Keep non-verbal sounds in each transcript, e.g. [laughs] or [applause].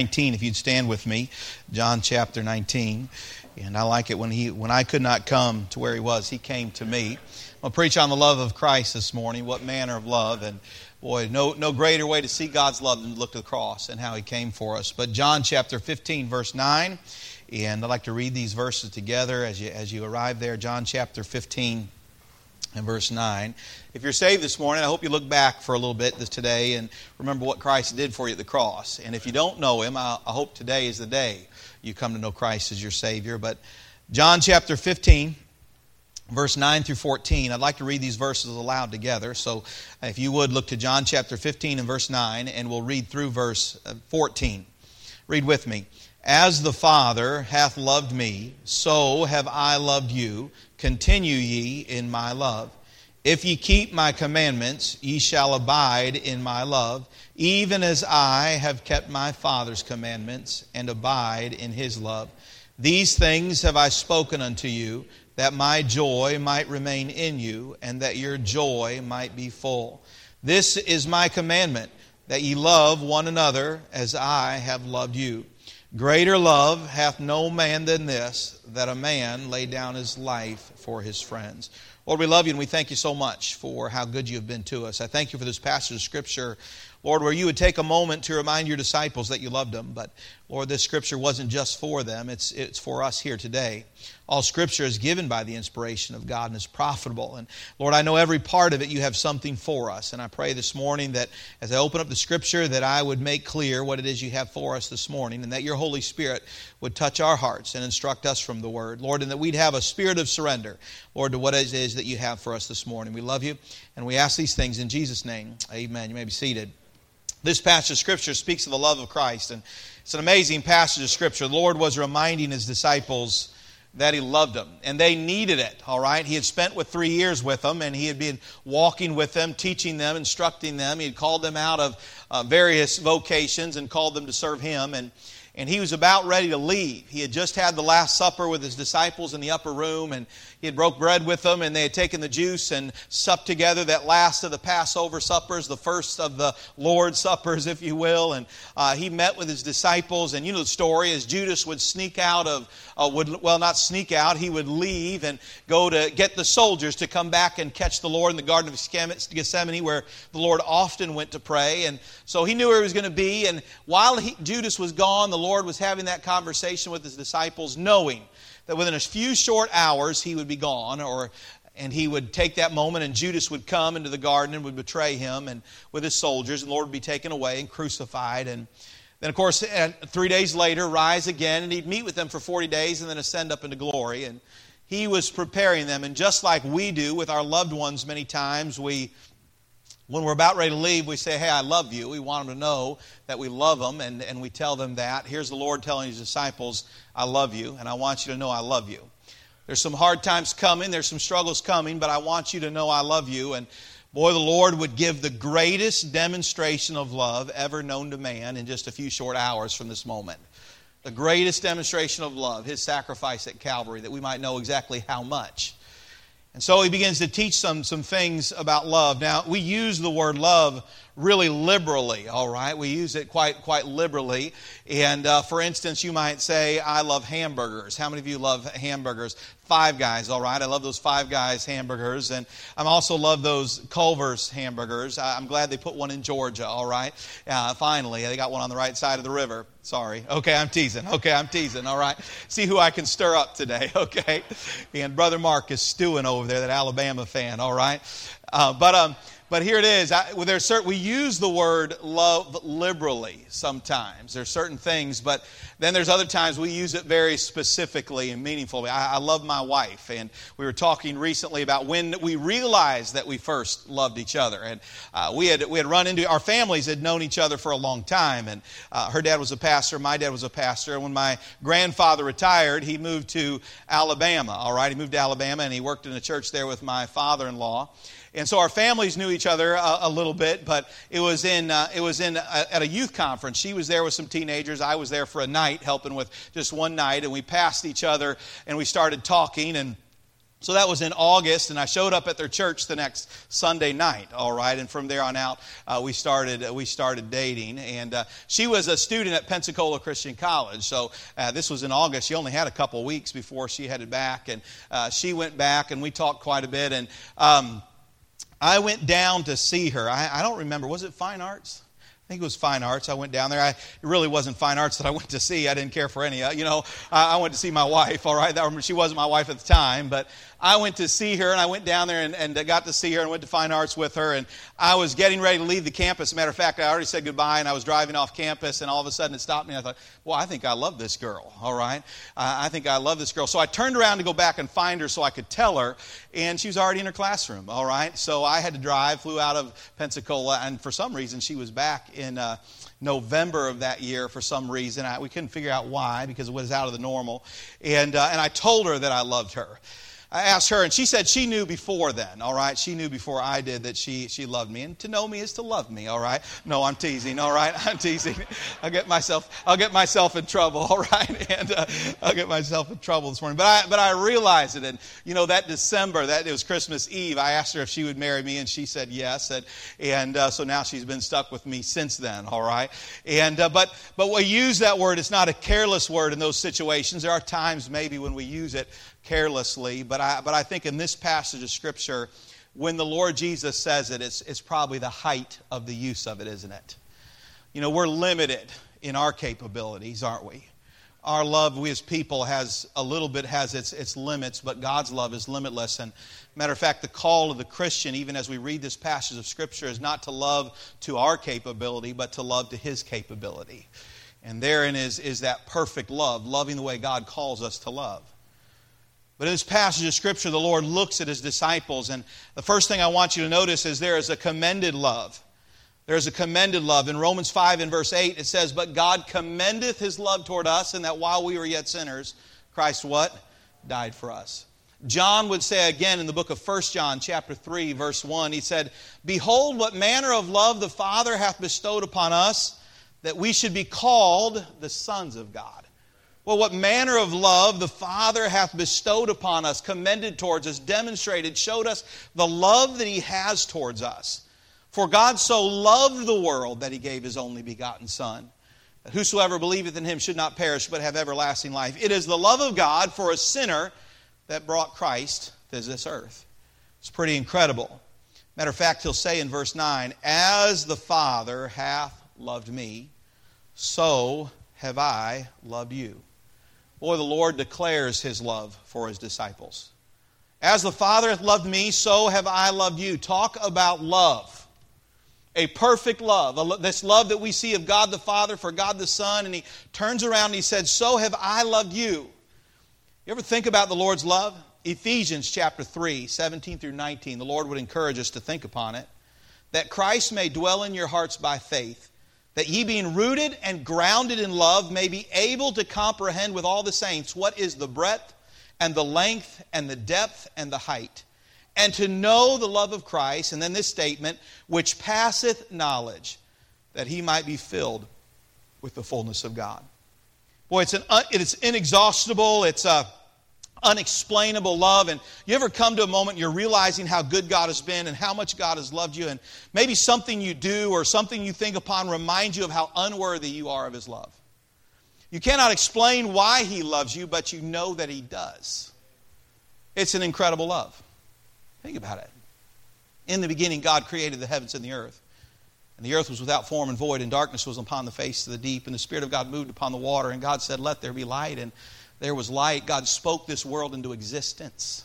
19 if you'd stand with me john chapter 19 and i like it when he when i could not come to where he was he came to me. I'll preach on the love of christ this morning what manner of love and boy no no greater way to see god's love than to look to the cross and how he came for us. But john chapter 15 verse 9 and i'd like to read these verses together as you as you arrive there. John chapter 15 and verse 9. If you're saved this morning, I hope you look back for a little bit today and remember what Christ did for you at the cross. And if you don't know him, I, I hope today is the day you come to know Christ as your Savior. But John chapter 15, verse 9 through 14. I'd like to read these verses aloud together. So if you would look to John chapter 15 and verse 9, and we'll read through verse uh, 14. Read with me. As the Father hath loved me, so have I loved you. Continue ye in my love. If ye keep my commandments, ye shall abide in my love, even as I have kept my Father's commandments and abide in his love. These things have I spoken unto you, that my joy might remain in you, and that your joy might be full. This is my commandment, that ye love one another as I have loved you. Greater love hath no man than this, that a man lay down his life for his friends. Lord, we love you and we thank you so much for how good you have been to us. I thank you for this passage of Scripture Lord, where you would take a moment to remind your disciples that you loved them. But, Lord, this scripture wasn't just for them, it's, it's for us here today. All scripture is given by the inspiration of God and is profitable. And, Lord, I know every part of it you have something for us. And I pray this morning that as I open up the scripture, that I would make clear what it is you have for us this morning and that your Holy Spirit would touch our hearts and instruct us from the word. Lord, and that we'd have a spirit of surrender, Lord, to what it is that you have for us this morning. We love you and we ask these things in Jesus' name. Amen. You may be seated. This passage of Scripture speaks of the love of Christ, and it's an amazing passage of Scripture. The Lord was reminding His disciples that He loved them, and they needed it, all right? He had spent with three years with them, and He had been walking with them, teaching them, instructing them. He had called them out of uh, various vocations and called them to serve Him, and and he was about ready to leave. He had just had the Last Supper with his disciples in the upper room, and he had broke bread with them, and they had taken the juice and supped together. That last of the Passover suppers, the first of the Lord's suppers, if you will. And uh, he met with his disciples, and you know the story: as Judas would sneak out of, uh, would well not sneak out, he would leave and go to get the soldiers to come back and catch the Lord in the Garden of Gethsemane, where the Lord often went to pray. And so he knew where he was going to be. And while he, Judas was gone, the Lord was having that conversation with his disciples, knowing that within a few short hours he would be gone or and he would take that moment and Judas would come into the garden and would betray him and with his soldiers and the Lord would be taken away and crucified. And then of course three days later rise again and he'd meet with them for 40 days and then ascend up into glory. And he was preparing them and just like we do with our loved ones many times we when we're about ready to leave, we say, Hey, I love you. We want them to know that we love them, and, and we tell them that. Here's the Lord telling his disciples, I love you, and I want you to know I love you. There's some hard times coming, there's some struggles coming, but I want you to know I love you. And boy, the Lord would give the greatest demonstration of love ever known to man in just a few short hours from this moment. The greatest demonstration of love, his sacrifice at Calvary, that we might know exactly how much. And so he begins to teach some, some things about love. Now, we use the word love really liberally, all right? We use it quite, quite liberally. And uh, for instance, you might say, I love hamburgers. How many of you love hamburgers? Five Guys, all right? I love those Five Guys hamburgers. And I also love those Culver's hamburgers. I'm glad they put one in Georgia, all right? Uh, finally, they got one on the right side of the river. Sorry. Okay, I'm teasing. Okay, I'm teasing. All right. See who I can stir up today. [laughs] Okay. And Brother Mark is stewing over there, that Alabama fan. All right. Uh, but um, but here it is. I, well, there's certain, we use the word love liberally sometimes. There's certain things, but then there's other times we use it very specifically and meaningfully. I, I love my wife, and we were talking recently about when we realized that we first loved each other. And uh, we had we had run into our families had known each other for a long time, and uh, her dad was a pastor, my dad was a pastor. And when my grandfather retired, he moved to Alabama. All right, he moved to Alabama, and he worked in a church there with my father-in-law. And so our families knew each other a, a little bit, but it was in uh, it was in a, uh, at a youth conference. She was there with some teenagers. I was there for a night, helping with just one night, and we passed each other and we started talking and. So that was in August, and I showed up at their church the next Sunday night. All right, and from there on out, uh, we started uh, we started dating. And uh, she was a student at Pensacola Christian College. So uh, this was in August. She only had a couple weeks before she headed back, and uh, she went back, and we talked quite a bit. And um, I went down to see her. I, I don't remember. Was it Fine Arts? I think it was fine arts. I went down there. I, it really wasn't fine arts that I went to see. I didn't care for any. Uh, you know, I, I went to see my wife. All right, that, she wasn't my wife at the time, but I went to see her, and I went down there and, and got to see her and went to fine arts with her. And I was getting ready to leave the campus. Matter of fact, I already said goodbye, and I was driving off campus, and all of a sudden it stopped me. I thought, well, I think I love this girl. All right, uh, I think I love this girl. So I turned around to go back and find her so I could tell her, and she was already in her classroom. All right, so I had to drive, flew out of Pensacola, and for some reason she was back in. Uh, November of that year for some reason. I, we couldn't figure out why because it was out of the normal. And, uh, and I told her that I loved her. I asked her, and she said she knew before then, all right? She knew before I did that she, she loved me. And to know me is to love me, all right? No, I'm teasing, all right? [laughs] I'm teasing. I'll get myself, I'll get myself in trouble, [laughs] all right? And uh, I'll get myself in trouble this morning. But I, but I realized it. And, you know, that December, that it was Christmas Eve, I asked her if she would marry me, and she said yes. And, and uh, so now she's been stuck with me since then, all right? And, uh, but, but we use that word. It's not a careless word in those situations. There are times maybe when we use it carelessly, but I, but I think in this passage of Scripture, when the Lord Jesus says it, it's, it's probably the height of the use of it, isn't it? You know, we're limited in our capabilities, aren't we? Our love, we as people, has a little bit has its, its limits, but God's love is limitless. And matter of fact, the call of the Christian, even as we read this passage of Scripture, is not to love to our capability, but to love to His capability. And therein is, is that perfect love, loving the way God calls us to love. But in this passage of Scripture, the Lord looks at his disciples, and the first thing I want you to notice is there is a commended love. There is a commended love. In Romans 5 and verse 8, it says, But God commendeth his love toward us, and that while we were yet sinners, Christ what? Died for us. John would say again in the book of 1 John, chapter 3, verse 1, he said, Behold, what manner of love the Father hath bestowed upon us, that we should be called the sons of God. Well, what manner of love the Father hath bestowed upon us, commended towards us, demonstrated, showed us the love that He has towards us. For God so loved the world that He gave His only begotten Son, that whosoever believeth in Him should not perish, but have everlasting life. It is the love of God for a sinner that brought Christ to this earth. It's pretty incredible. Matter of fact, He'll say in verse 9, As the Father hath loved me, so have I loved you. Boy, the Lord declares his love for his disciples. As the Father hath loved me, so have I loved you. Talk about love. A perfect love. This love that we see of God the Father for God the Son. And he turns around and he said, So have I loved you. You ever think about the Lord's love? Ephesians chapter 3, 17 through 19. The Lord would encourage us to think upon it. That Christ may dwell in your hearts by faith that ye being rooted and grounded in love may be able to comprehend with all the saints what is the breadth and the length and the depth and the height, and to know the love of Christ, and then this statement, which passeth knowledge, that he might be filled with the fullness of God. Boy, it's, an, it's inexhaustible. It's a unexplainable love. And you ever come to a moment you're realizing how good God has been and how much God has loved you, and maybe something you do or something you think upon reminds you of how unworthy you are of His love. You cannot explain why He loves you, but you know that He does. It's an incredible love. Think about it. In the beginning, God created the heavens and the earth. And the earth was without form and void, and darkness was upon the face of the deep, and the Spirit of God moved upon the water, and God said, Let there be light. And there was light. God spoke this world into existence.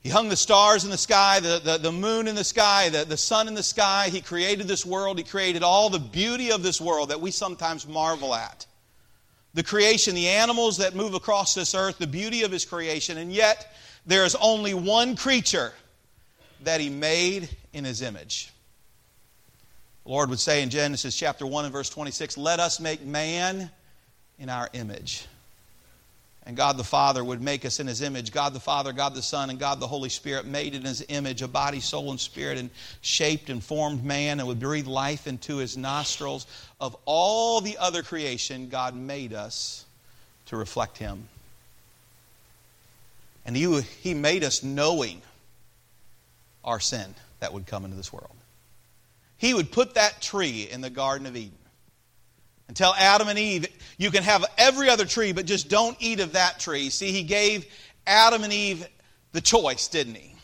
He hung the stars in the sky, the, the, the, moon in the sky, the, the sun in the sky. He created this world. He created all the beauty of this world that we sometimes marvel at. The creation, the animals that move across this earth, the beauty of His creation. And yet, there is only one creature that He made in His image. The Lord would say in Genesis chapter 1 and verse 26, Let us make man in our image and God the Father would make us in His image. God the Father, God the Son, and God the Holy Spirit made in His image a body, soul, and spirit, and shaped and formed man and would breathe life into His nostrils. Of all the other creation, God made us to reflect Him. And he, he made us knowing our sin that would come into this world. He would put that tree in the Garden of Eden and tell Adam and Eve, you can have every other tree, but just don't eat of that tree. See, he gave Adam and Eve the choice, didn't he?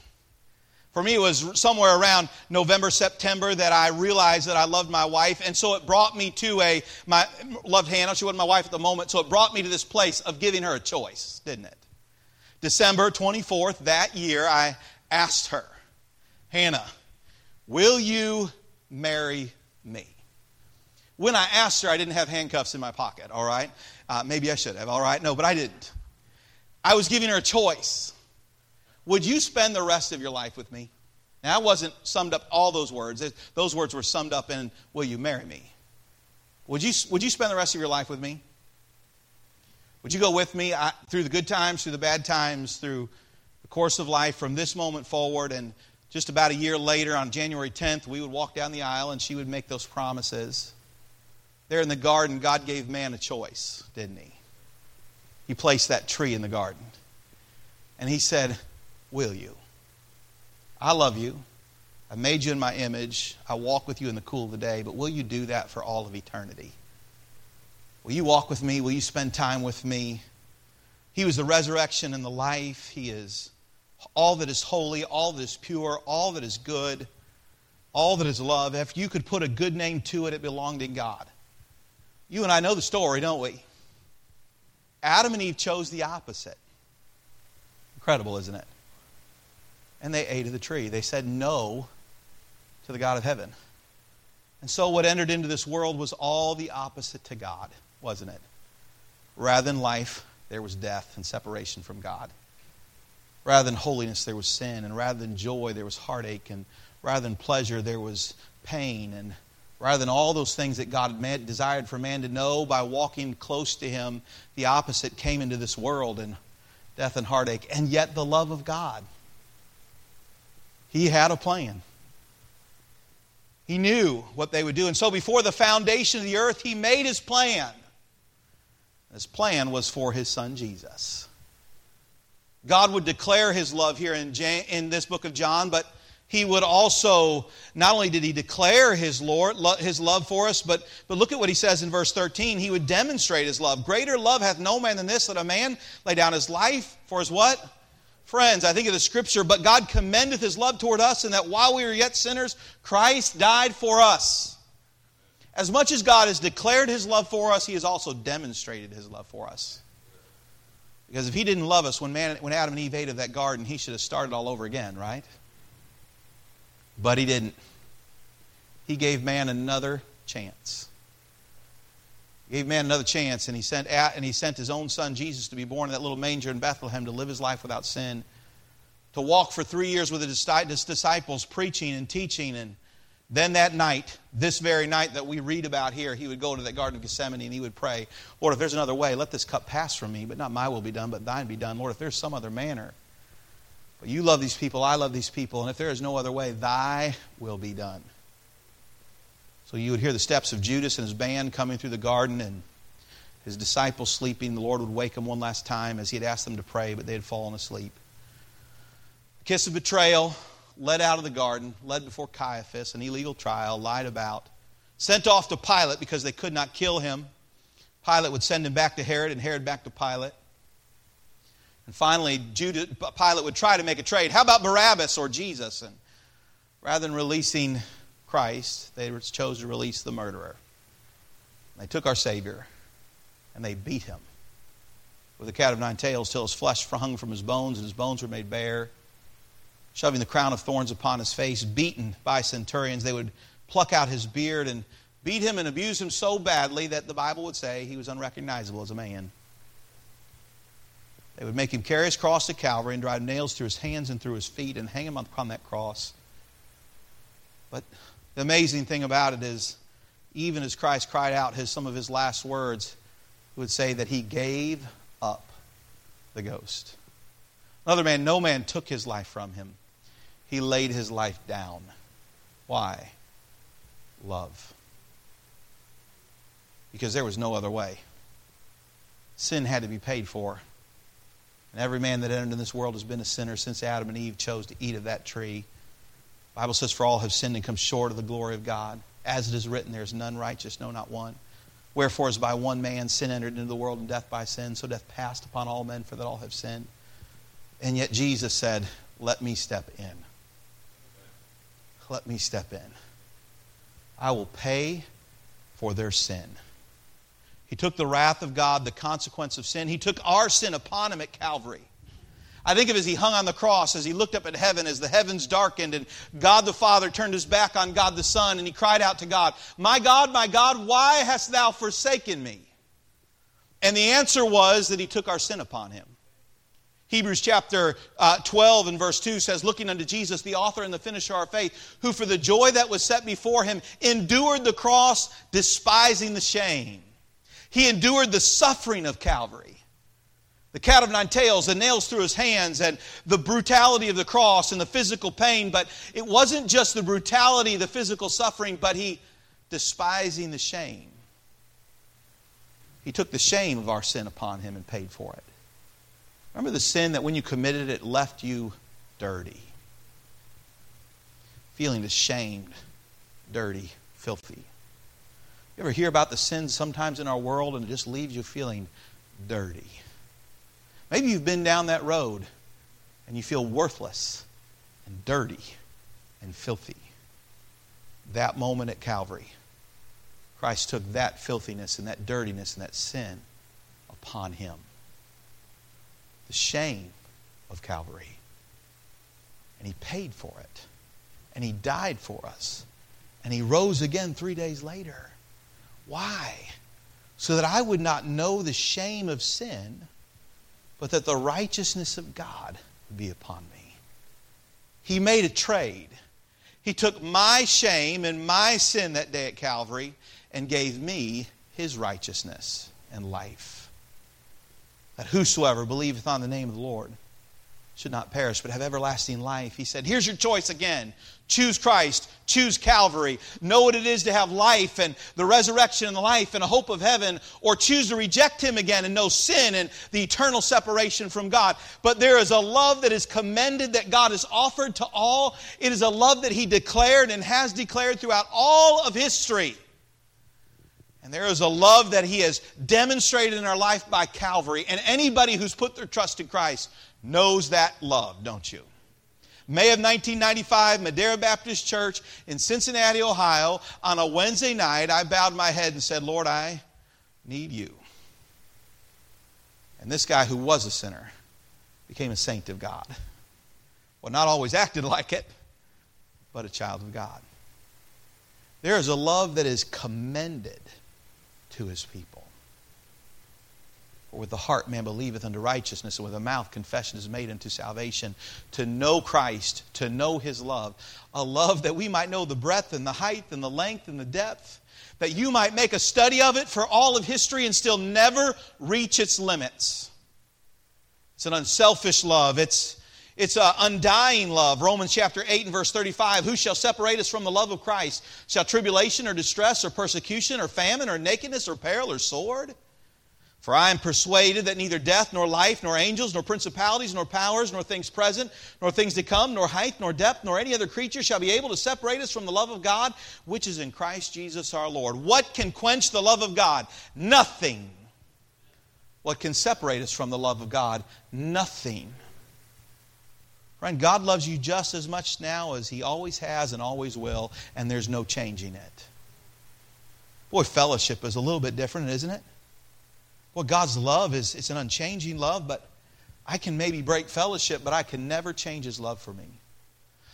For me, it was somewhere around November, September that I realized that I loved my wife. And so it brought me to a, my loved Hannah. She wasn't my wife at the moment. So it brought me to this place of giving her a choice, didn't it? December 24th, that year, I asked her, Hannah, will you marry me? When I asked her, I didn't have handcuffs in my pocket, all right? Uh, maybe I should have, all right? No, but I didn't. I was giving her a choice. Would you spend the rest of your life with me? Now, I wasn't summed up all those words. Those words were summed up in, Will you marry me? Would you, would you spend the rest of your life with me? Would you go with me I, through the good times, through the bad times, through the course of life from this moment forward? And just about a year later, on January 10th, we would walk down the aisle and she would make those promises. There in the garden, God gave man a choice, didn't he? He placed that tree in the garden. And he said, Will you? I love you. I made you in my image. I walk with you in the cool of the day, but will you do that for all of eternity? Will you walk with me? Will you spend time with me? He was the resurrection and the life. He is all that is holy, all that is pure, all that is good, all that is love. If you could put a good name to it, it belonged in God. You and I know the story, don't we? Adam and Eve chose the opposite. Incredible, isn't it? And they ate of the tree. They said no to the God of heaven. And so what entered into this world was all the opposite to God, wasn't it? Rather than life, there was death and separation from God. Rather than holiness, there was sin. And rather than joy, there was heartache. And rather than pleasure, there was pain. And rather than all those things that God desired for man to know by walking close to Him, the opposite came into this world and death and heartache. And yet, the love of God. He had a plan. He knew what they would do. And so, before the foundation of the earth, He made His plan. His plan was for His Son Jesus. God would declare His love here in, in this book of John, but he would also not only did he declare his lord his love for us but but look at what he says in verse 13 he would demonstrate his love. Greater love hath no man than this that a man lay down his life for his what? Friends. I think of the scripture but god commendeth his love toward us in that while we were yet sinners christ died for us. As much as god has declared his love for us he has also demonstrated his love for us. Because if he didn't love us when, man, when adam and eve ate of that garden he should have started all over again right but he didn't. He gave man another chance. He gave man another chance, and he sent out, and he sent his own son Jesus to be born in that little manger in Bethlehem to live his life without sin, to walk for three years with his disciples, preaching and teaching, and then that night, this very night that we read about here, he would go to that Garden of Gethsemane and he would pray, Lord, if there's another way, let this cup pass from me, but not my will be done, but thine be done. Lord, if there's some other manner, but you love these people, I love these people, and if there is no other way, thy will be done. So you would hear the steps of Judas and his band coming through the garden and his disciples sleeping. The Lord would wake them one last time as he had asked them to pray, but they had fallen asleep. Kiss of betrayal, led out of the garden, led before Caiaphas, an illegal trial, lied about, sent off to Pilate because they could not kill him. Pilate would send him back to Herod, and Herod back to Pilate. And finally, Judas, Pilate would try to make a trade. How about Barabbas or Jesus? And rather than releasing Christ, they chose to release the murderer. They took our Savior and they beat him with a cat of nine tails till his flesh hung from his bones and his bones were made bare. Shoving the crown of thorns upon his face, beaten by centurions, they would pluck out his beard and beat him and abuse him so badly that the Bible would say he was unrecognizable as a man. They would make him carry his cross to Calvary and drive nails through his hands and through his feet and hang him upon that cross. But the amazing thing about it is, even as Christ cried out his, some of his last words, he would say that he gave up the ghost. Another man, no man took his life from him. He laid his life down. Why? Love. Because there was no other way. Sin had to be paid for. And every man that entered in this world has been a sinner since Adam and Eve chose to eat of that tree. The Bible says, For all have sinned and come short of the glory of God. As it is written, there is none righteous, no, not one. Wherefore, as by one man sin entered into the world, and death by sin, so death passed upon all men, for that all have sinned. And yet Jesus said, Let me step in. Let me step in. I will pay for their sin. He took the wrath of God, the consequence of sin. He took our sin upon him at Calvary. I think of as he hung on the cross, as he looked up at heaven, as the heavens darkened, and God the Father turned his back on God the Son, and he cried out to God, My God, my God, why hast thou forsaken me? And the answer was that he took our sin upon him. Hebrews chapter uh, 12 and verse 2 says, Looking unto Jesus, the author and the finisher of our faith, who for the joy that was set before him endured the cross, despising the shame he endured the suffering of Calvary. The cat of nine tails, the nails through his hands, and the brutality of the cross and the physical pain. But it wasn't just the brutality, the physical suffering, but he despising the shame. He took the shame of our sin upon him and paid for it. Remember the sin that when you committed it left you dirty, feeling ashamed, dirty, filthy. You ever hear about the sins sometimes in our world and it just leaves you feeling dirty? Maybe you've been down that road and you feel worthless and dirty and filthy. That moment at Calvary, Christ took that filthiness and that dirtiness and that sin upon him. The shame of Calvary. And he paid for it. And he died for us. And he rose again three days later. Why? So that I would not know the shame of sin, but that the righteousness of God would be upon me. He made a trade. He took my shame and my sin that day at Calvary and gave me his righteousness and life. That whosoever believeth on the name of the Lord should not perish but have everlasting life. He said, Here's your choice again. Choose Christ, choose Calvary, know what it is to have life and the resurrection and the life and a hope of heaven, or choose to reject Him again and know sin and the eternal separation from God. But there is a love that is commended that God has offered to all. It is a love that He declared and has declared throughout all of history. And there is a love that He has demonstrated in our life by Calvary. And anybody who's put their trust in Christ knows that love, don't you? May of 1995, Madeira Baptist Church in Cincinnati, Ohio, on a Wednesday night, I bowed my head and said, Lord, I need you. And this guy who was a sinner became a saint of God. Well, not always acted like it, but a child of God. There is a love that is commended to his people. For with the heart man believeth unto righteousness, and with the mouth confession is made unto salvation. To know Christ, to know his love, a love that we might know the breadth and the height and the length and the depth, that you might make a study of it for all of history and still never reach its limits. It's an unselfish love. It's it's an undying love. Romans chapter 8 and verse 35. Who shall separate us from the love of Christ? Shall tribulation or distress or persecution or famine or nakedness or peril or sword? For I am persuaded that neither death, nor life, nor angels, nor principalities, nor powers, nor things present, nor things to come, nor height, nor depth, nor any other creature shall be able to separate us from the love of God, which is in Christ Jesus our Lord. What can quench the love of God? Nothing. What can separate us from the love of God? Nothing. Friend, God loves you just as much now as He always has and always will, and there's no changing it. Boy, fellowship is a little bit different, isn't it? Well, God's love is it's an unchanging love, but I can maybe break fellowship, but I can never change his love for me.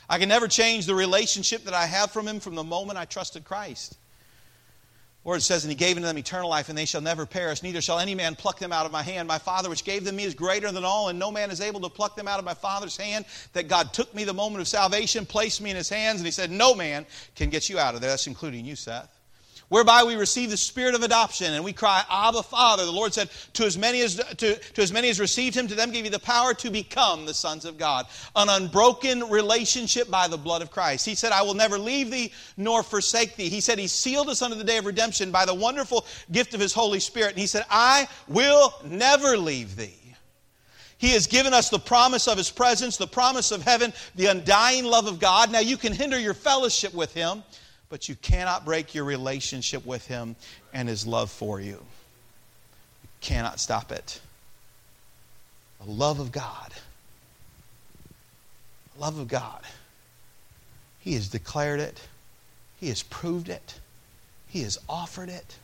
I can never change the relationship that I have from him from the moment I trusted Christ. The word says, And he gave unto them eternal life, and they shall never perish, neither shall any man pluck them out of my hand. My Father, which gave them me, is greater than all, and no man is able to pluck them out of my Father's hand. That God took me the moment of salvation, placed me in his hands, and he said, No man can get you out of there. That's including you, Seth whereby we receive the spirit of adoption and we cry abba father. The lord said to as many as to, to as many as received him to them give you the power to become the sons of god. An unbroken relationship by the blood of christ. He said i will never leave thee nor forsake thee. He said he sealed us unto the day of redemption by the wonderful gift of his holy spirit. And he said i will never leave thee. He has given us the promise of His presence, the promise of heaven, the undying love of God. Now, you can hinder your fellowship with Him, but you cannot break your relationship with Him and His love for you. You cannot stop it. The love of God. The love of God. He has declared it, He has proved it, He has offered it.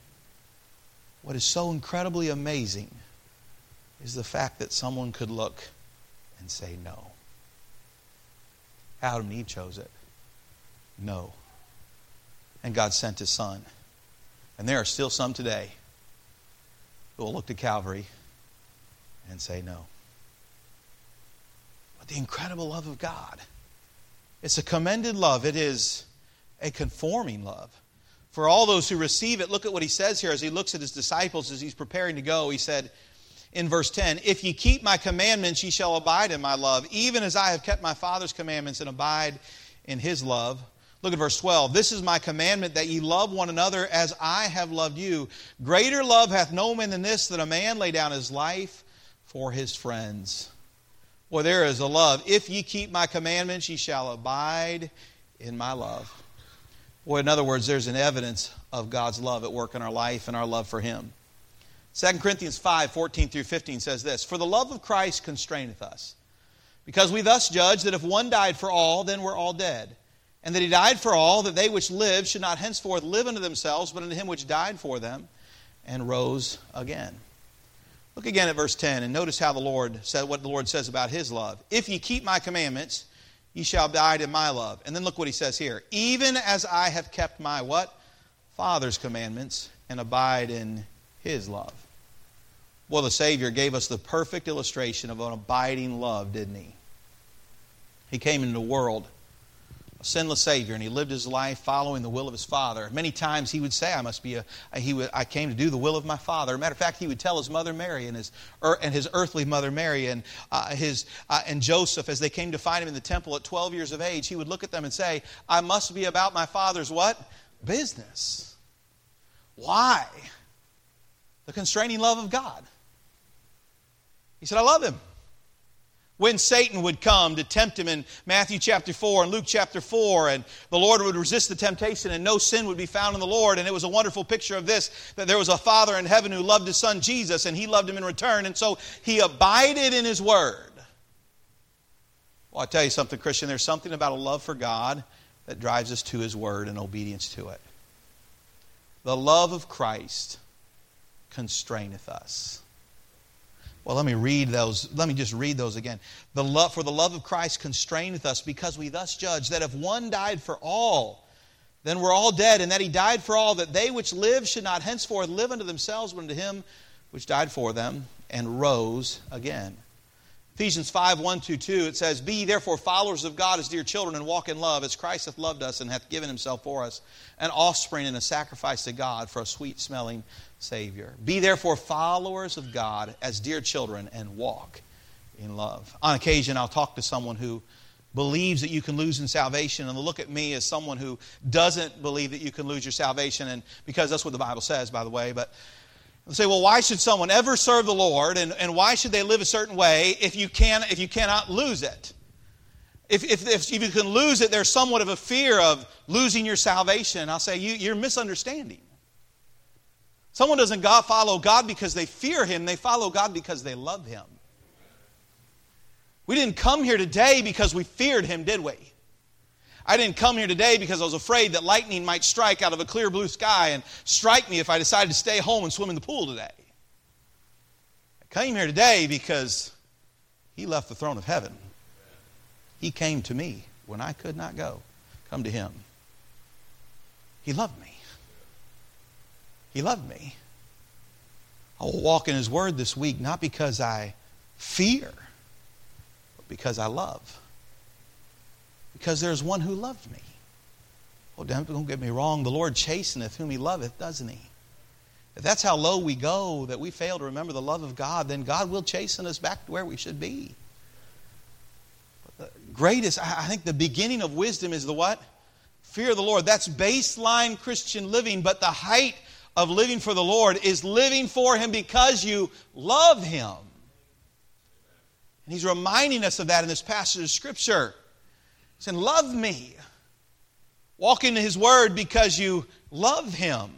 What is so incredibly amazing is the fact that someone could look and say no. Adam and Eve chose it. No. And God sent his son. And there are still some today who will look to Calvary and say no. But the incredible love of God. It's a commended love. It is a conforming love. For all those who receive it, look at what he says here as he looks at his disciples as he's preparing to go. He said, in verse 10 If ye keep my commandments, ye shall abide in my love, even as I have kept my Father's commandments and abide in his love. Look at verse 12. This is my commandment that ye love one another as I have loved you. Greater love hath no man than this, that a man lay down his life for his friends. Well, there is a love. If ye keep my commandments, ye shall abide in my love. Well, in other words, there's an evidence of God's love at work in our life and our love for him. 2 Corinthians 5 14 through 15 says this For the love of Christ constraineth us, because we thus judge that if one died for all, then we're all dead. And that he died for all, that they which live should not henceforth live unto themselves, but unto him which died for them and rose again. Look again at verse 10 and notice how the Lord said what the Lord says about his love. If ye keep my commandments, ye shall abide in my love. And then look what he says here. Even as I have kept my what? Father's commandments and abide in his love. Well, the Savior gave us the perfect illustration of an abiding love, didn't he? He came into the world, sinless Savior, and he lived his life following the will of his Father. Many times he would say, I must be a, he would, I came to do the will of my Father. Matter of fact, he would tell his mother Mary and his, er, and his earthly mother Mary and, uh, his, uh, and Joseph, as they came to find him in the temple at 12 years of age, he would look at them and say, I must be about my Father's what? Business. Why? The constraining love of God. He said, I love him. When Satan would come to tempt him in Matthew chapter 4 and Luke chapter 4, and the Lord would resist the temptation, and no sin would be found in the Lord. And it was a wonderful picture of this that there was a Father in heaven who loved his Son Jesus, and he loved him in return. And so he abided in his word. Well, I tell you something, Christian, there's something about a love for God that drives us to his word and obedience to it. The love of Christ constraineth us. Well, let me read those. Let me just read those again. The love, for the love of Christ constraineth us, because we thus judge that if one died for all, then we're all dead, and that he died for all, that they which live should not henceforth live unto themselves, but unto him which died for them and rose again. Ephesians 5 1 2 2, it says, Be ye therefore followers of God as dear children, and walk in love, as Christ hath loved us and hath given himself for us, an offspring and a sacrifice to God for a sweet smelling Savior. Be therefore followers of God as dear children and walk in love. On occasion, I'll talk to someone who believes that you can lose in salvation and look at me as someone who doesn't believe that you can lose your salvation and because that's what the bible says by the way but they'll say well why should someone ever serve the lord and, and why should they live a certain way if you can if you cannot lose it if, if, if, you can lose it there's somewhat of a fear of losing your salvation i'll say you, you're misunderstanding Someone doesn't God follow God because they fear Him, they follow God because they love Him. We didn't come here today because we feared Him, did we? I didn't come here today because I was afraid that lightning might strike out of a clear blue sky and strike me if I decided to stay home and swim in the pool today. I came here today because He left the throne of heaven. He came to me when I could not go. Come to Him. He loved me. He loved me. I will walk in His Word this week not because I fear, but because I love. Because there's one who loved me. Oh, don't get me wrong. The Lord chasteneth whom He loveth, doesn't He? If that's how low we go, that we fail to remember the love of God, then God will chasten us back to where we should be. But the greatest, I think the beginning of wisdom is the what? Fear of the Lord. That's baseline Christian living, but the height of living for the Lord is living for Him because you love Him. And he's reminding us of that in this passage of Scripture. Saying, Love me. Walk into his word because you love him.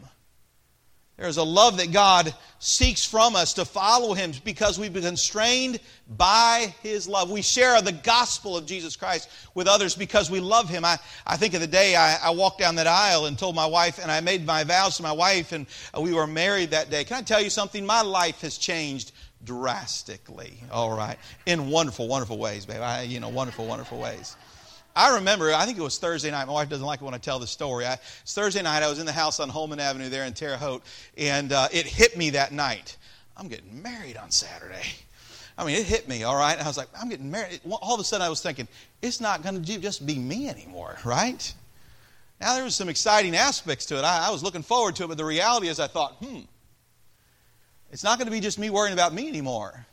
There's a love that God seeks from us to follow Him because we've been constrained by His love. We share the gospel of Jesus Christ with others because we love Him. I, I think of the day I, I walked down that aisle and told my wife, and I made my vows to my wife, and uh, we were married that day. Can I tell you something? My life has changed drastically, all right, in wonderful, wonderful ways, babe. I, you know, wonderful, wonderful ways. I remember, I think it was Thursday night. My wife doesn't like it when I tell the story. I, it's Thursday night. I was in the house on Holman Avenue there in Terre Haute, and uh, it hit me that night. I'm getting married on Saturday. I mean, it hit me, all right? I was like, I'm getting married. All of a sudden, I was thinking, it's not going to just be me anymore, right? Now, there was some exciting aspects to it. I, I was looking forward to it, but the reality is, I thought, hmm, it's not going to be just me worrying about me anymore.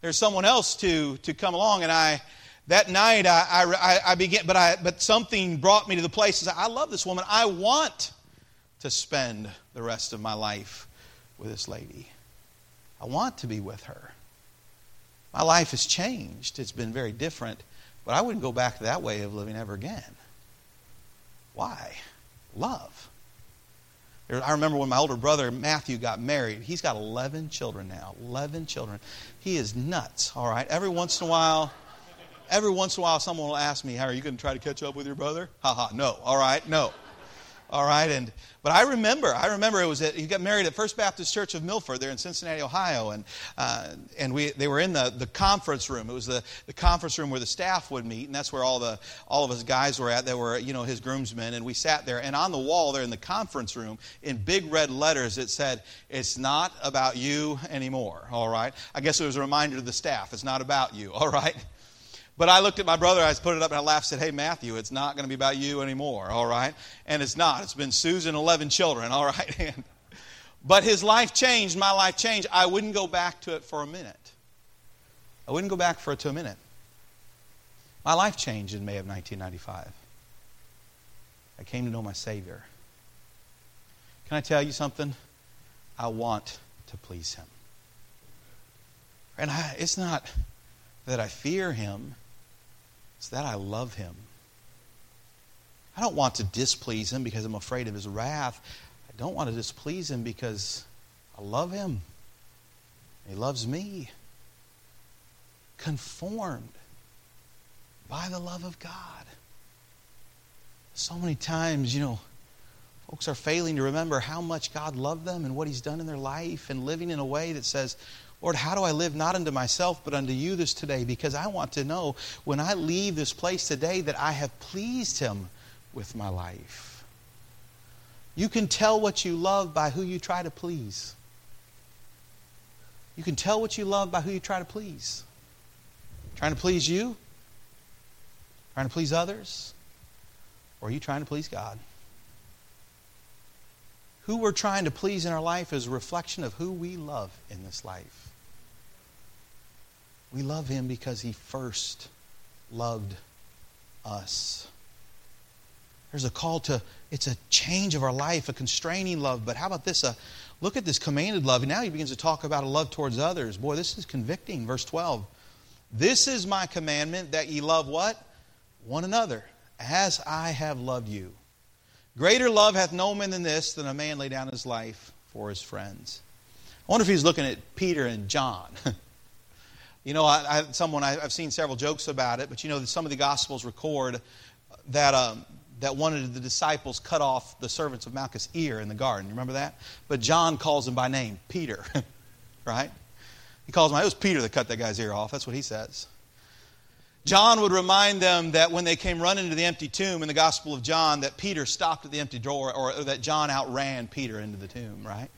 There's someone else to, to come along, and I that night I, I, I began, but, I, but something brought me to the place. I love this woman. I want to spend the rest of my life with this lady. I want to be with her. My life has changed. It's been very different, but I wouldn't go back to that way of living ever again. Why? Love. I remember when my older brother Matthew got married. He's got 11 children now. 11 children. He is nuts, all right? Every once in a while, every once in a while someone will ask me, How are you going to try to catch up with your brother? Ha ha, no. All right, no. All right, and but I remember, I remember it was at, he got married at First Baptist Church of Milford there in Cincinnati, Ohio, and uh, and we they were in the, the conference room. It was the, the conference room where the staff would meet, and that's where all the all of us guys were at. That were you know his groomsmen, and we sat there. And on the wall there in the conference room, in big red letters, it said, "It's not about you anymore." All right, I guess it was a reminder to the staff, "It's not about you." All right. But I looked at my brother, I just put it up and I laughed and said, Hey, Matthew, it's not going to be about you anymore, all right? And it's not. It's been Susan, 11 children, all right? [laughs] And, but his life changed, my life changed. I wouldn't go back to it for a minute. I wouldn't go back for it to a minute. My life changed in May of 1995. I came to know my Savior. Can I tell you something? I want to please Him. And I, it's not that I fear Him, it's that I love him. I don't want to displease him because I'm afraid of his wrath. I don't want to displease him because I love him. He loves me. Conformed by the love of God. So many times, you know, folks are failing to remember how much God loved them and what He's done in their life and living in a way that says, Lord, how do I live not unto myself, but unto you this today? Because I want to know when I leave this place today that I have pleased him with my life. You can tell what you love by who you try to please. You can tell what you love by who you try to please. Trying to please you? Trying to please others? Or are you trying to please God? Who we're trying to please in our life is a reflection of who we love in this life. We love him because he first loved us. There's a call to, it's a change of our life, a constraining love. But how about this? Uh, look at this commanded love. Now he begins to talk about a love towards others. Boy, this is convicting. Verse 12. This is my commandment that ye love what? One another, as I have loved you. Greater love hath no man than this, than a man lay down his life for his friends. I wonder if he's looking at Peter and John. [laughs] You know, I, I, someone I, have seen several jokes about it, but you know, some of the Gospels record that um, that one of the disciples cut off the servants of Malchus' ear in the garden. You remember that? But John calls him by name, Peter, [laughs] right? He calls him. It was Peter that cut that guy's ear off. That's what he says. John would remind them that when they came running to the empty tomb in the Gospel of John, that Peter stopped at the empty door, or, that John outran Peter into the tomb, right?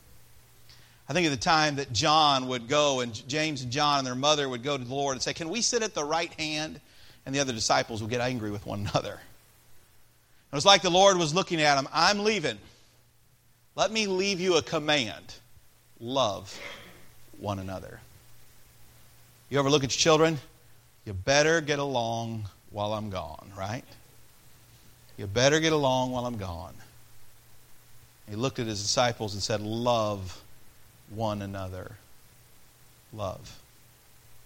I think of the time that John would go and James and John and their mother would go to the Lord and say, Can we sit at the right hand? And the other disciples would get angry with one another. It was like the Lord was looking at them I'm leaving. Let me leave you a command love one another. You ever look at your children? You better get along while I'm gone, right? You better get along while I'm gone. He looked at his disciples and said, Love one another. Love.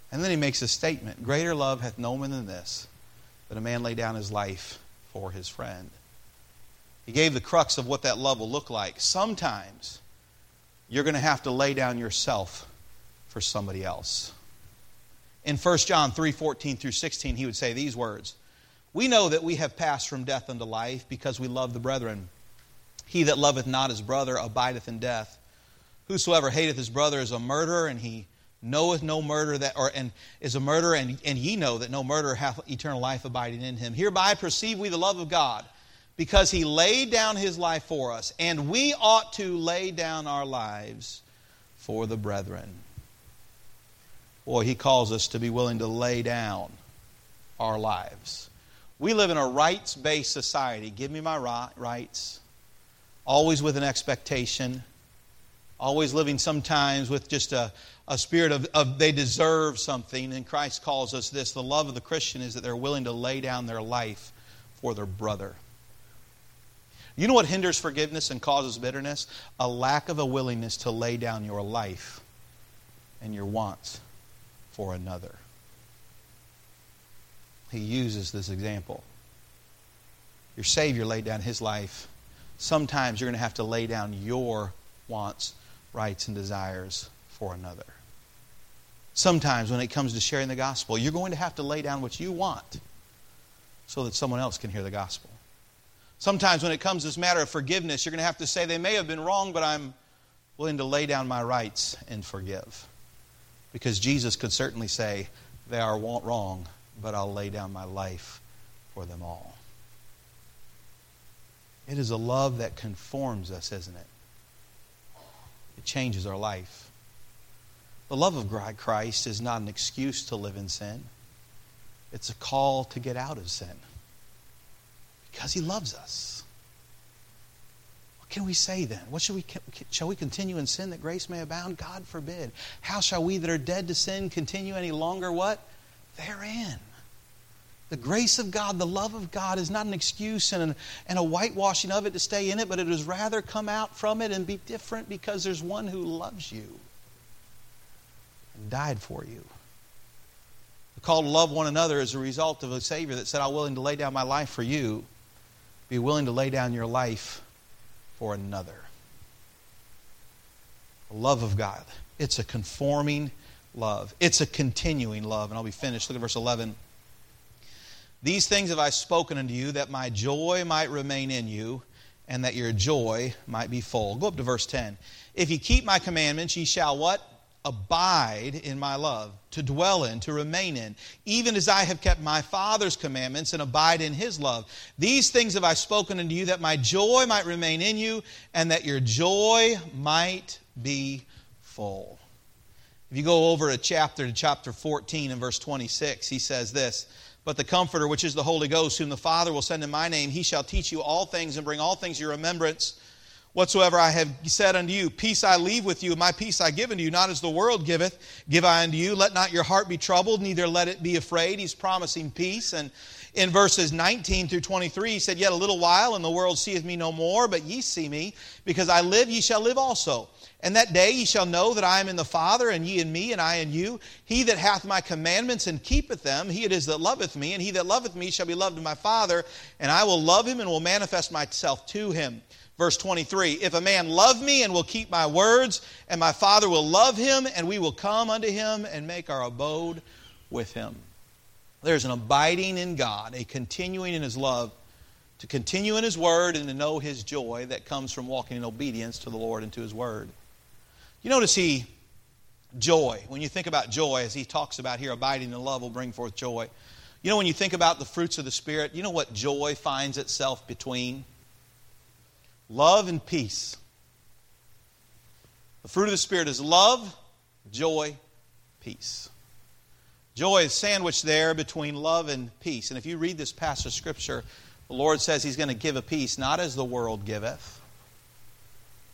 And then he makes a statement Greater love hath no man than this, that a man lay down his life for his friend. He gave the crux of what that love will look like. Sometimes you're going to have to lay down yourself for somebody else. In 1 John 3 14 through 16, he would say these words We know that we have passed from death unto life because we love the brethren. He that loveth not his brother abideth in death. Whosoever hateth his brother is a murderer, and he knoweth no murder that or and is a murderer, and, and ye know that no murderer hath eternal life abiding in him. Hereby perceive we the love of God, because he laid down his life for us, and we ought to lay down our lives for the brethren. Boy, he calls us to be willing to lay down our lives. We live in a rights based society. Give me my rights. Always with an expectation. Always living sometimes with just a, a spirit of, of they deserve something. And Christ calls us this the love of the Christian is that they're willing to lay down their life for their brother. You know what hinders forgiveness and causes bitterness? A lack of a willingness to lay down your life and your wants for another. He uses this example. Your Savior laid down his life. Sometimes you're going to have to lay down your wants, rights, and desires for another. Sometimes when it comes to sharing the gospel, you're going to have to lay down what you want so that someone else can hear the gospel. Sometimes when it comes to this matter of forgiveness, you're going to have to say, they may have been wrong, but I'm willing to lay down my rights and forgive. Because Jesus could certainly say, They are wrong, but I'll lay down my life for them all. It is a love that conforms us, isn't it? It changes our life. The love of Christ is not an excuse to live in sin, it's a call to get out of sin because He loves us can we say then? What shall we shall we continue in sin that grace may abound? God forbid. How shall we that are dead to sin continue any longer what? Therein. The grace of God, the love of God is not an excuse and, an, and a whitewashing of it to stay in it, but it is rather come out from it and be different because there's one who loves you and died for you. The call to love one another is a result of a Savior that said, I'm willing to lay down my life for you. Be willing to lay down your life for another. The love of God. It's a conforming love, it's a continuing love. And I'll be finished. Look at verse 11. These things have I spoken unto you, that my joy might remain in you, and that your joy might be full. Go up to verse 10. If ye keep my commandments, ye shall what? Abide in my love, to dwell in, to remain in, even as I have kept my Father's commandments and abide in his love. These things have I spoken unto you, that my joy might remain in you, and that your joy might be full. If you go over a chapter to chapter 14 and verse 26, he says this. But the Comforter, which is the Holy Ghost, whom the Father will send in my name, he shall teach you all things and bring all things to your remembrance Whatsoever I have said unto you, peace I leave with you, my peace I give unto you, not as the world giveth, give I unto you. Let not your heart be troubled, neither let it be afraid. He's promising peace. And in verses 19 through 23, he said, Yet a little while, and the world seeth me no more, but ye see me. Because I live, ye shall live also. And that day ye shall know that I am in the Father, and ye in me, and I in you. He that hath my commandments and keepeth them, he it is that loveth me, and he that loveth me shall be loved of my Father, and I will love him and will manifest myself to him. Verse 23 If a man love me and will keep my words, and my Father will love him, and we will come unto him and make our abode with him. There's an abiding in God, a continuing in his love, to continue in his word and to know his joy that comes from walking in obedience to the Lord and to his word. You notice he, joy, when you think about joy, as he talks about here, abiding in love will bring forth joy. You know, when you think about the fruits of the Spirit, you know what joy finds itself between? Love and peace. The fruit of the Spirit is love, joy, peace. Joy is sandwiched there between love and peace. And if you read this passage of Scripture, the Lord says He's going to give a peace not as the world giveth.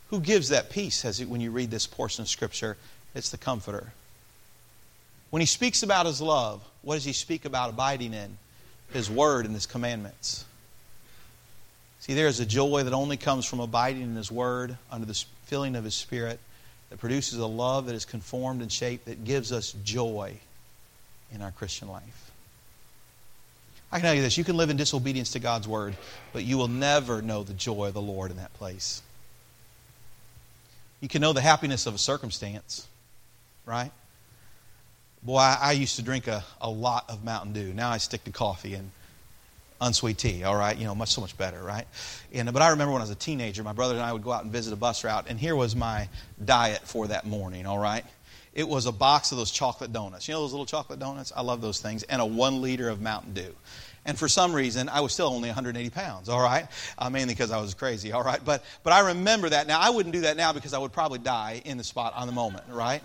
Who gives that peace as when you read this portion of Scripture? It's the Comforter. When He speaks about His love, what does He speak about abiding in? His Word and His commandments. See, there is a joy that only comes from abiding in His Word under the filling of His Spirit that produces a love that is conformed and shaped that gives us joy in our Christian life. I can tell you this you can live in disobedience to God's word, but you will never know the joy of the Lord in that place. You can know the happiness of a circumstance, right? Boy, I, I used to drink a, a lot of Mountain Dew. Now I stick to coffee and unsweet tea, all right? You know, much so much better, right? And, but I remember when I was a teenager, my brother and I would go out and visit a bus route, and here was my diet for that morning, all right? It was a box of those chocolate donuts. You know those little chocolate donuts? I love those things. And a one liter of Mountain Dew. And for some reason, I was still only 180 pounds, all right? Uh, mainly because I was crazy, all right? But, but I remember that. Now, I wouldn't do that now because I would probably die in the spot on the moment, right?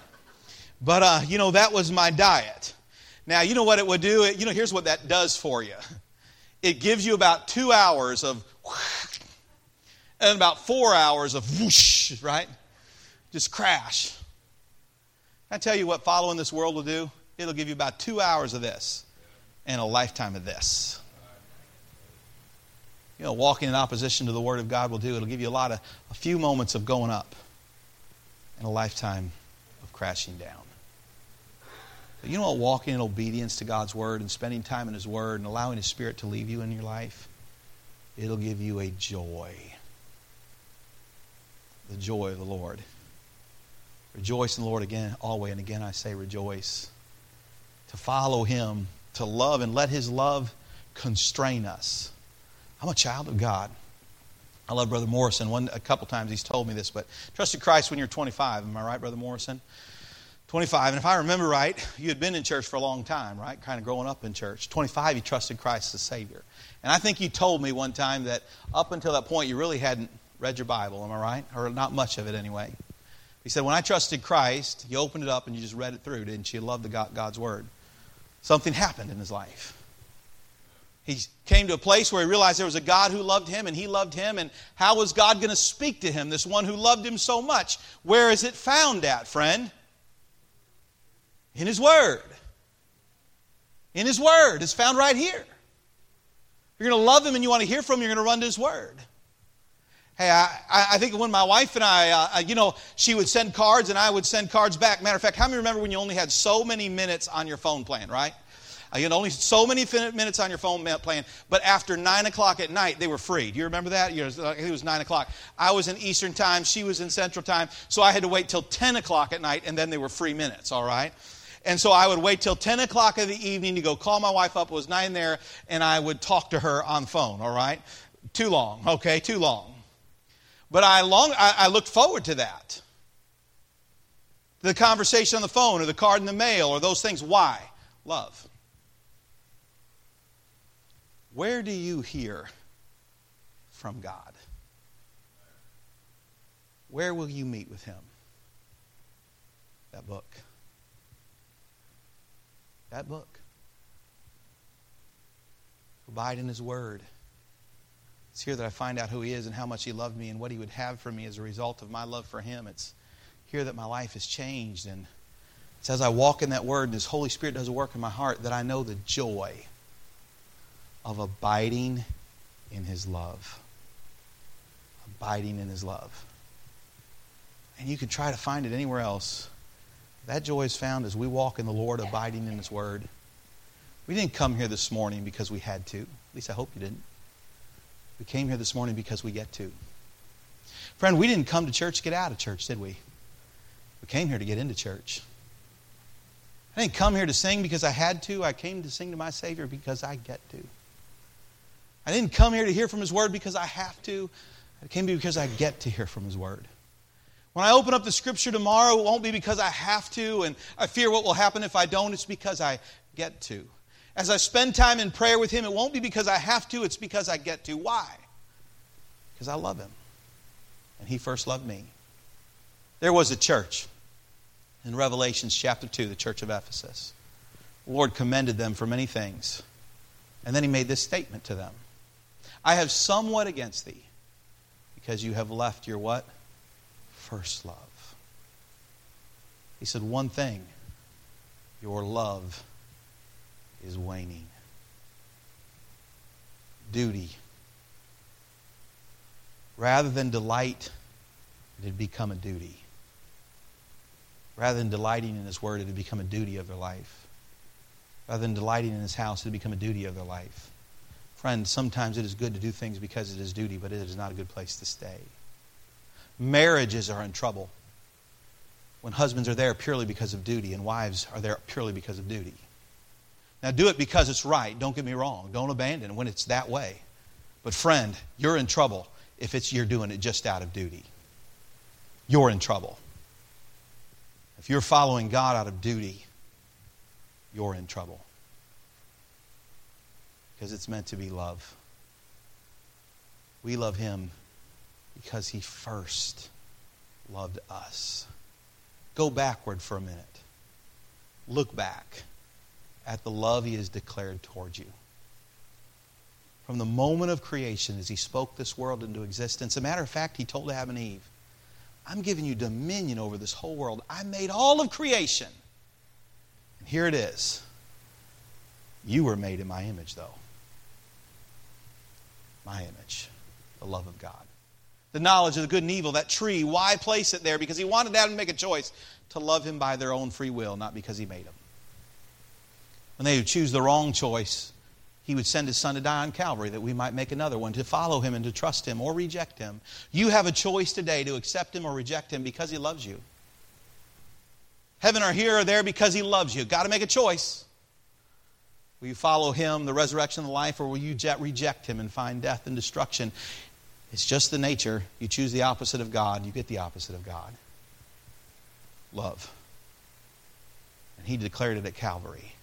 But, uh, you know, that was my diet. Now, you know what it would do? It, you know, here's what that does for you it gives you about two hours of and about four hours of whoosh, right? Just crash. I tell you what following this world will do? It'll give you about two hours of this and a lifetime of this. You know, walking in opposition to the Word of God will do. It'll give you a lot of, a few moments of going up and a lifetime of crashing down. You know what? Walking in obedience to God's Word and spending time in His Word and allowing His Spirit to leave you in your life, it'll give you a joy. The joy of the Lord. Rejoice in the Lord again, always, and again I say rejoice. To follow Him, to love, and let His love constrain us. I'm a child of God. I love Brother Morrison. One, a couple times he's told me this, but trusted Christ when you're 25. Am I right, Brother Morrison? 25. And if I remember right, you had been in church for a long time, right? Kind of growing up in church. 25, you trusted Christ as Savior. And I think you told me one time that up until that point, you really hadn't read your Bible. Am I right? Or not much of it anyway. He said, When I trusted Christ, you opened it up and you just read it through, didn't you? Loved the God, God's Word. Something happened in his life. He came to a place where he realized there was a God who loved him and he loved him. And how was God going to speak to him, this one who loved him so much? Where is it found at, friend? In his Word. In his Word. It's found right here. You're going to love him and you want to hear from him, you're going to run to his Word. Hey, I, I think when my wife and I, uh, you know, she would send cards and I would send cards back. Matter of fact, how many remember when you only had so many minutes on your phone plan, right? Uh, you had only so many minutes on your phone plan, but after 9 o'clock at night, they were free. Do you remember that? You know, it was 9 o'clock. I was in Eastern time, she was in Central time, so I had to wait till 10 o'clock at night, and then they were free minutes, all right? And so I would wait till 10 o'clock in the evening to go call my wife up. It was 9 there, and I would talk to her on the phone, all right? Too long, okay? Too long. But I, long, I, I looked forward to that. The conversation on the phone or the card in the mail or those things. Why? Love. Where do you hear from God? Where will you meet with Him? That book. That book. Abide in His Word. It's here that I find out who He is and how much He loved me and what He would have for me as a result of my love for Him. It's here that my life has changed. And it's as I walk in that Word and His Holy Spirit does a work in my heart that I know the joy of abiding in His love. Abiding in His love. And you can try to find it anywhere else. That joy is found as we walk in the Lord, abiding in His Word. We didn't come here this morning because we had to. At least I hope you didn't. We came here this morning because we get to. Friend, we didn't come to church to get out of church, did we? We came here to get into church. I didn't come here to sing because I had to. I came to sing to my Savior because I get to. I didn't come here to hear from His Word because I have to. I came here because I get to hear from His Word. When I open up the Scripture tomorrow, it won't be because I have to and I fear what will happen if I don't. It's because I get to. As I spend time in prayer with Him, it won't be because I have to, it's because I get to. Why? Because I love Him. And He first loved me. There was a church in Revelations chapter 2, the church of Ephesus. The Lord commended them for many things. And then He made this statement to them I have somewhat against thee because you have left your what? First love. He said, One thing, your love is waning. Duty. Rather than delight, it had become a duty. Rather than delighting in His Word, it had become a duty of their life. rather than delighting in his house, it had become a duty of their life. Friends, sometimes it is good to do things because it is duty, but it is not a good place to stay. Marriages are in trouble when husbands are there purely because of duty and wives are there purely because of duty. Now, do it because it's right. Don't get me wrong. Don't abandon when it's that way. But, friend, you're in trouble if it's you're doing it just out of duty. You're in trouble. If you're following God out of duty, you're in trouble. Because it's meant to be love. We love Him because He first loved us. Go backward for a minute. Look back at the love He has declared towards you. From the moment of creation, as He spoke this world into existence, a matter of fact, He told Adam and Eve, I'm giving you dominion over this whole world. I made all of creation. And here it is. You were made in my image, though. My image, the love of God. The knowledge of the good and evil, that tree, why place it there? Because he wanted Adam to make a choice to love him by their own free will, not because he made them. When they would choose the wrong choice, he would send his son to die on Calvary that we might make another one, to follow him and to trust him or reject him. You have a choice today to accept him or reject him because he loves you. Heaven or here or there because he loves you. Got to make a choice. Will you follow him, the resurrection of the life, or will you reject him and find death and destruction? It's just the nature. You choose the opposite of God, you get the opposite of God. Love. And he declared it at Calvary.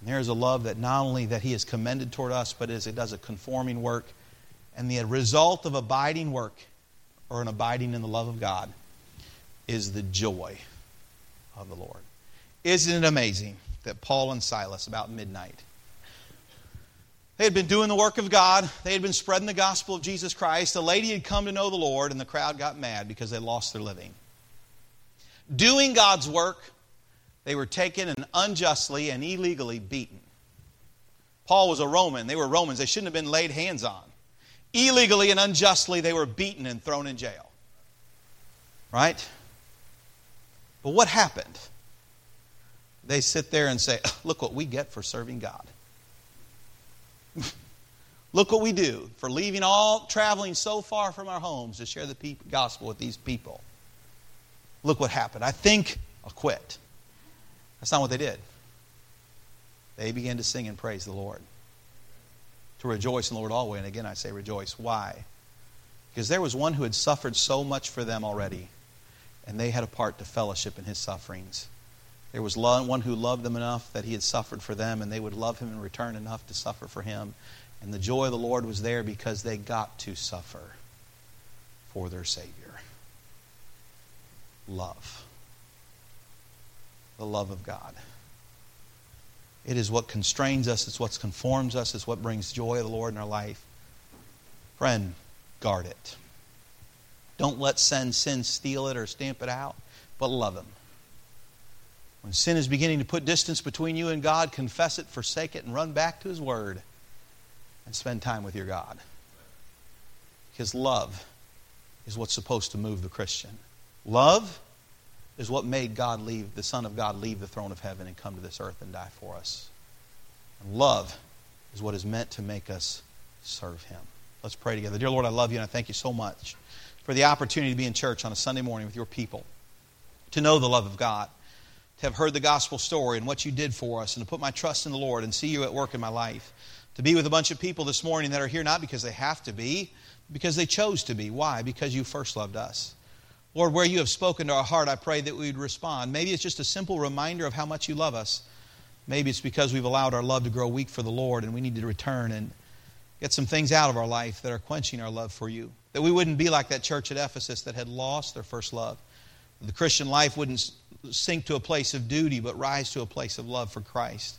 And there is a love that not only that he has commended toward us, but as it does a conforming work. And the result of abiding work, or an abiding in the love of God, is the joy of the Lord. Isn't it amazing that Paul and Silas, about midnight, they had been doing the work of God. They had been spreading the gospel of Jesus Christ. The lady had come to know the Lord, and the crowd got mad because they lost their living. Doing God's work, they were taken and unjustly and illegally beaten. Paul was a Roman. They were Romans. They shouldn't have been laid hands on. Illegally and unjustly, they were beaten and thrown in jail. Right? But what happened? They sit there and say, Look what we get for serving God. [laughs] Look what we do for leaving all, traveling so far from our homes to share the gospel with these people. Look what happened. I think I'll quit. That's not what they did. They began to sing and praise the Lord. To rejoice in the Lord always. And again, I say rejoice. Why? Because there was one who had suffered so much for them already, and they had a part to fellowship in his sufferings. There was one who loved them enough that he had suffered for them, and they would love him in return enough to suffer for him. And the joy of the Lord was there because they got to suffer for their Savior. Love the love of God. It is what constrains us, it's what conforms us, it's what brings joy of the Lord in our life. Friend, guard it. Don't let sin, sin steal it or stamp it out, but love Him. When sin is beginning to put distance between you and God, confess it, forsake it, and run back to His Word and spend time with your God. His love is what's supposed to move the Christian. Love is what made God leave, the Son of God, leave the throne of heaven and come to this earth and die for us. And love is what is meant to make us serve Him. Let's pray together. Dear Lord, I love you and I thank you so much for the opportunity to be in church on a Sunday morning with your people, to know the love of God, to have heard the gospel story and what you did for us, and to put my trust in the Lord and see you at work in my life. To be with a bunch of people this morning that are here not because they have to be, because they chose to be. Why? Because you first loved us. Lord, where you have spoken to our heart, I pray that we would respond. Maybe it's just a simple reminder of how much you love us. Maybe it's because we've allowed our love to grow weak for the Lord and we need to return and get some things out of our life that are quenching our love for you. That we wouldn't be like that church at Ephesus that had lost their first love. The Christian life wouldn't sink to a place of duty, but rise to a place of love for Christ.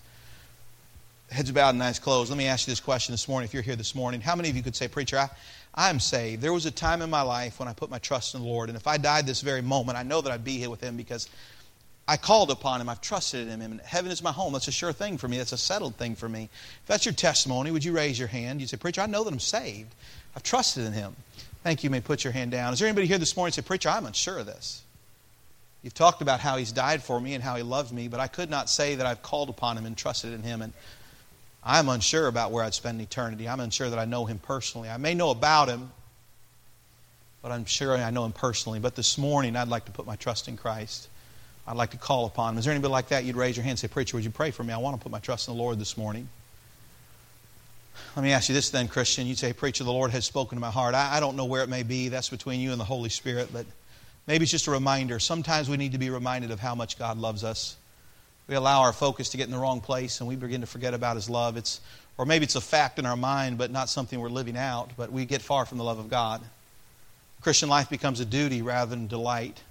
Heads bowed and eyes closed. Let me ask you this question this morning. If you're here this morning, how many of you could say, Preacher, I, I'm saved. There was a time in my life when I put my trust in the Lord, and if I died this very moment, I know that I'd be here with Him because I called upon Him. I've trusted in Him. And heaven is my home. That's a sure thing for me. That's a settled thing for me. If that's your testimony, would you raise your hand? You say, Preacher, I know that I'm saved. I've trusted in Him. Thank you. You may put your hand down. Is there anybody here this morning say, Preacher, I'm unsure of this? You've talked about how He's died for me and how He loved me, but I could not say that I've called upon Him and trusted in Him. And I'm unsure about where I'd spend eternity. I'm unsure that I know Him personally. I may know about Him, but I'm sure I know Him personally. But this morning, I'd like to put my trust in Christ. I'd like to call upon Him. Is there anybody like that? You'd raise your hand and say, Preacher, would you pray for me? I want to put my trust in the Lord this morning. Let me ask you this then, Christian. You'd say, Preacher, the Lord has spoken to my heart. I, I don't know where it may be. That's between you and the Holy Spirit, but maybe it's just a reminder. Sometimes we need to be reminded of how much God loves us. We allow our focus to get in the wrong place and we begin to forget about His love. It's, or maybe it's a fact in our mind, but not something we're living out, but we get far from the love of God. Christian life becomes a duty rather than delight.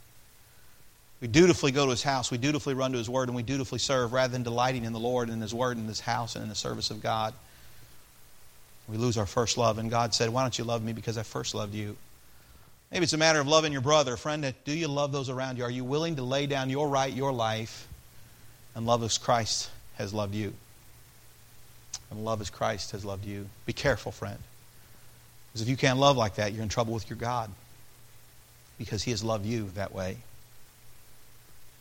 We dutifully go to His house, we dutifully run to His Word, and we dutifully serve rather than delighting in the Lord and His Word and His house and in the service of God. We lose our first love, and God said, Why don't you love me because I first loved you? Maybe it's a matter of loving your brother. Friend, do you love those around you? Are you willing to lay down your right, your life, and love as Christ has loved you? And love as Christ has loved you. Be careful, friend. Because if you can't love like that, you're in trouble with your God. Because He has loved you that way.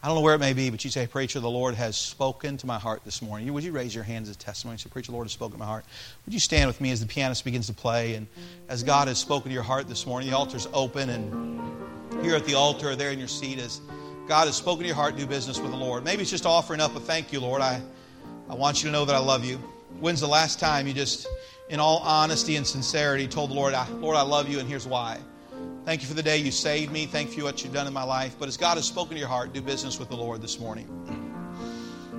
I don't know where it may be, but you say, Preacher, the Lord has spoken to my heart this morning. Would you raise your hands as a testimony? Say, Preacher, the Lord has spoken to my heart. Would you stand with me as the pianist begins to play? And as God has spoken to your heart this morning, the altar's open. And here at the altar, there in your seat, as God has spoken to your heart, do business with the Lord. Maybe it's just offering up a thank you, Lord. I, I want you to know that I love you. When's the last time you just, in all honesty and sincerity, told the Lord, Lord, I love you, and here's why? Thank you for the day you saved me. Thank you for what you've done in my life. But as God has spoken to your heart, do business with the Lord this morning.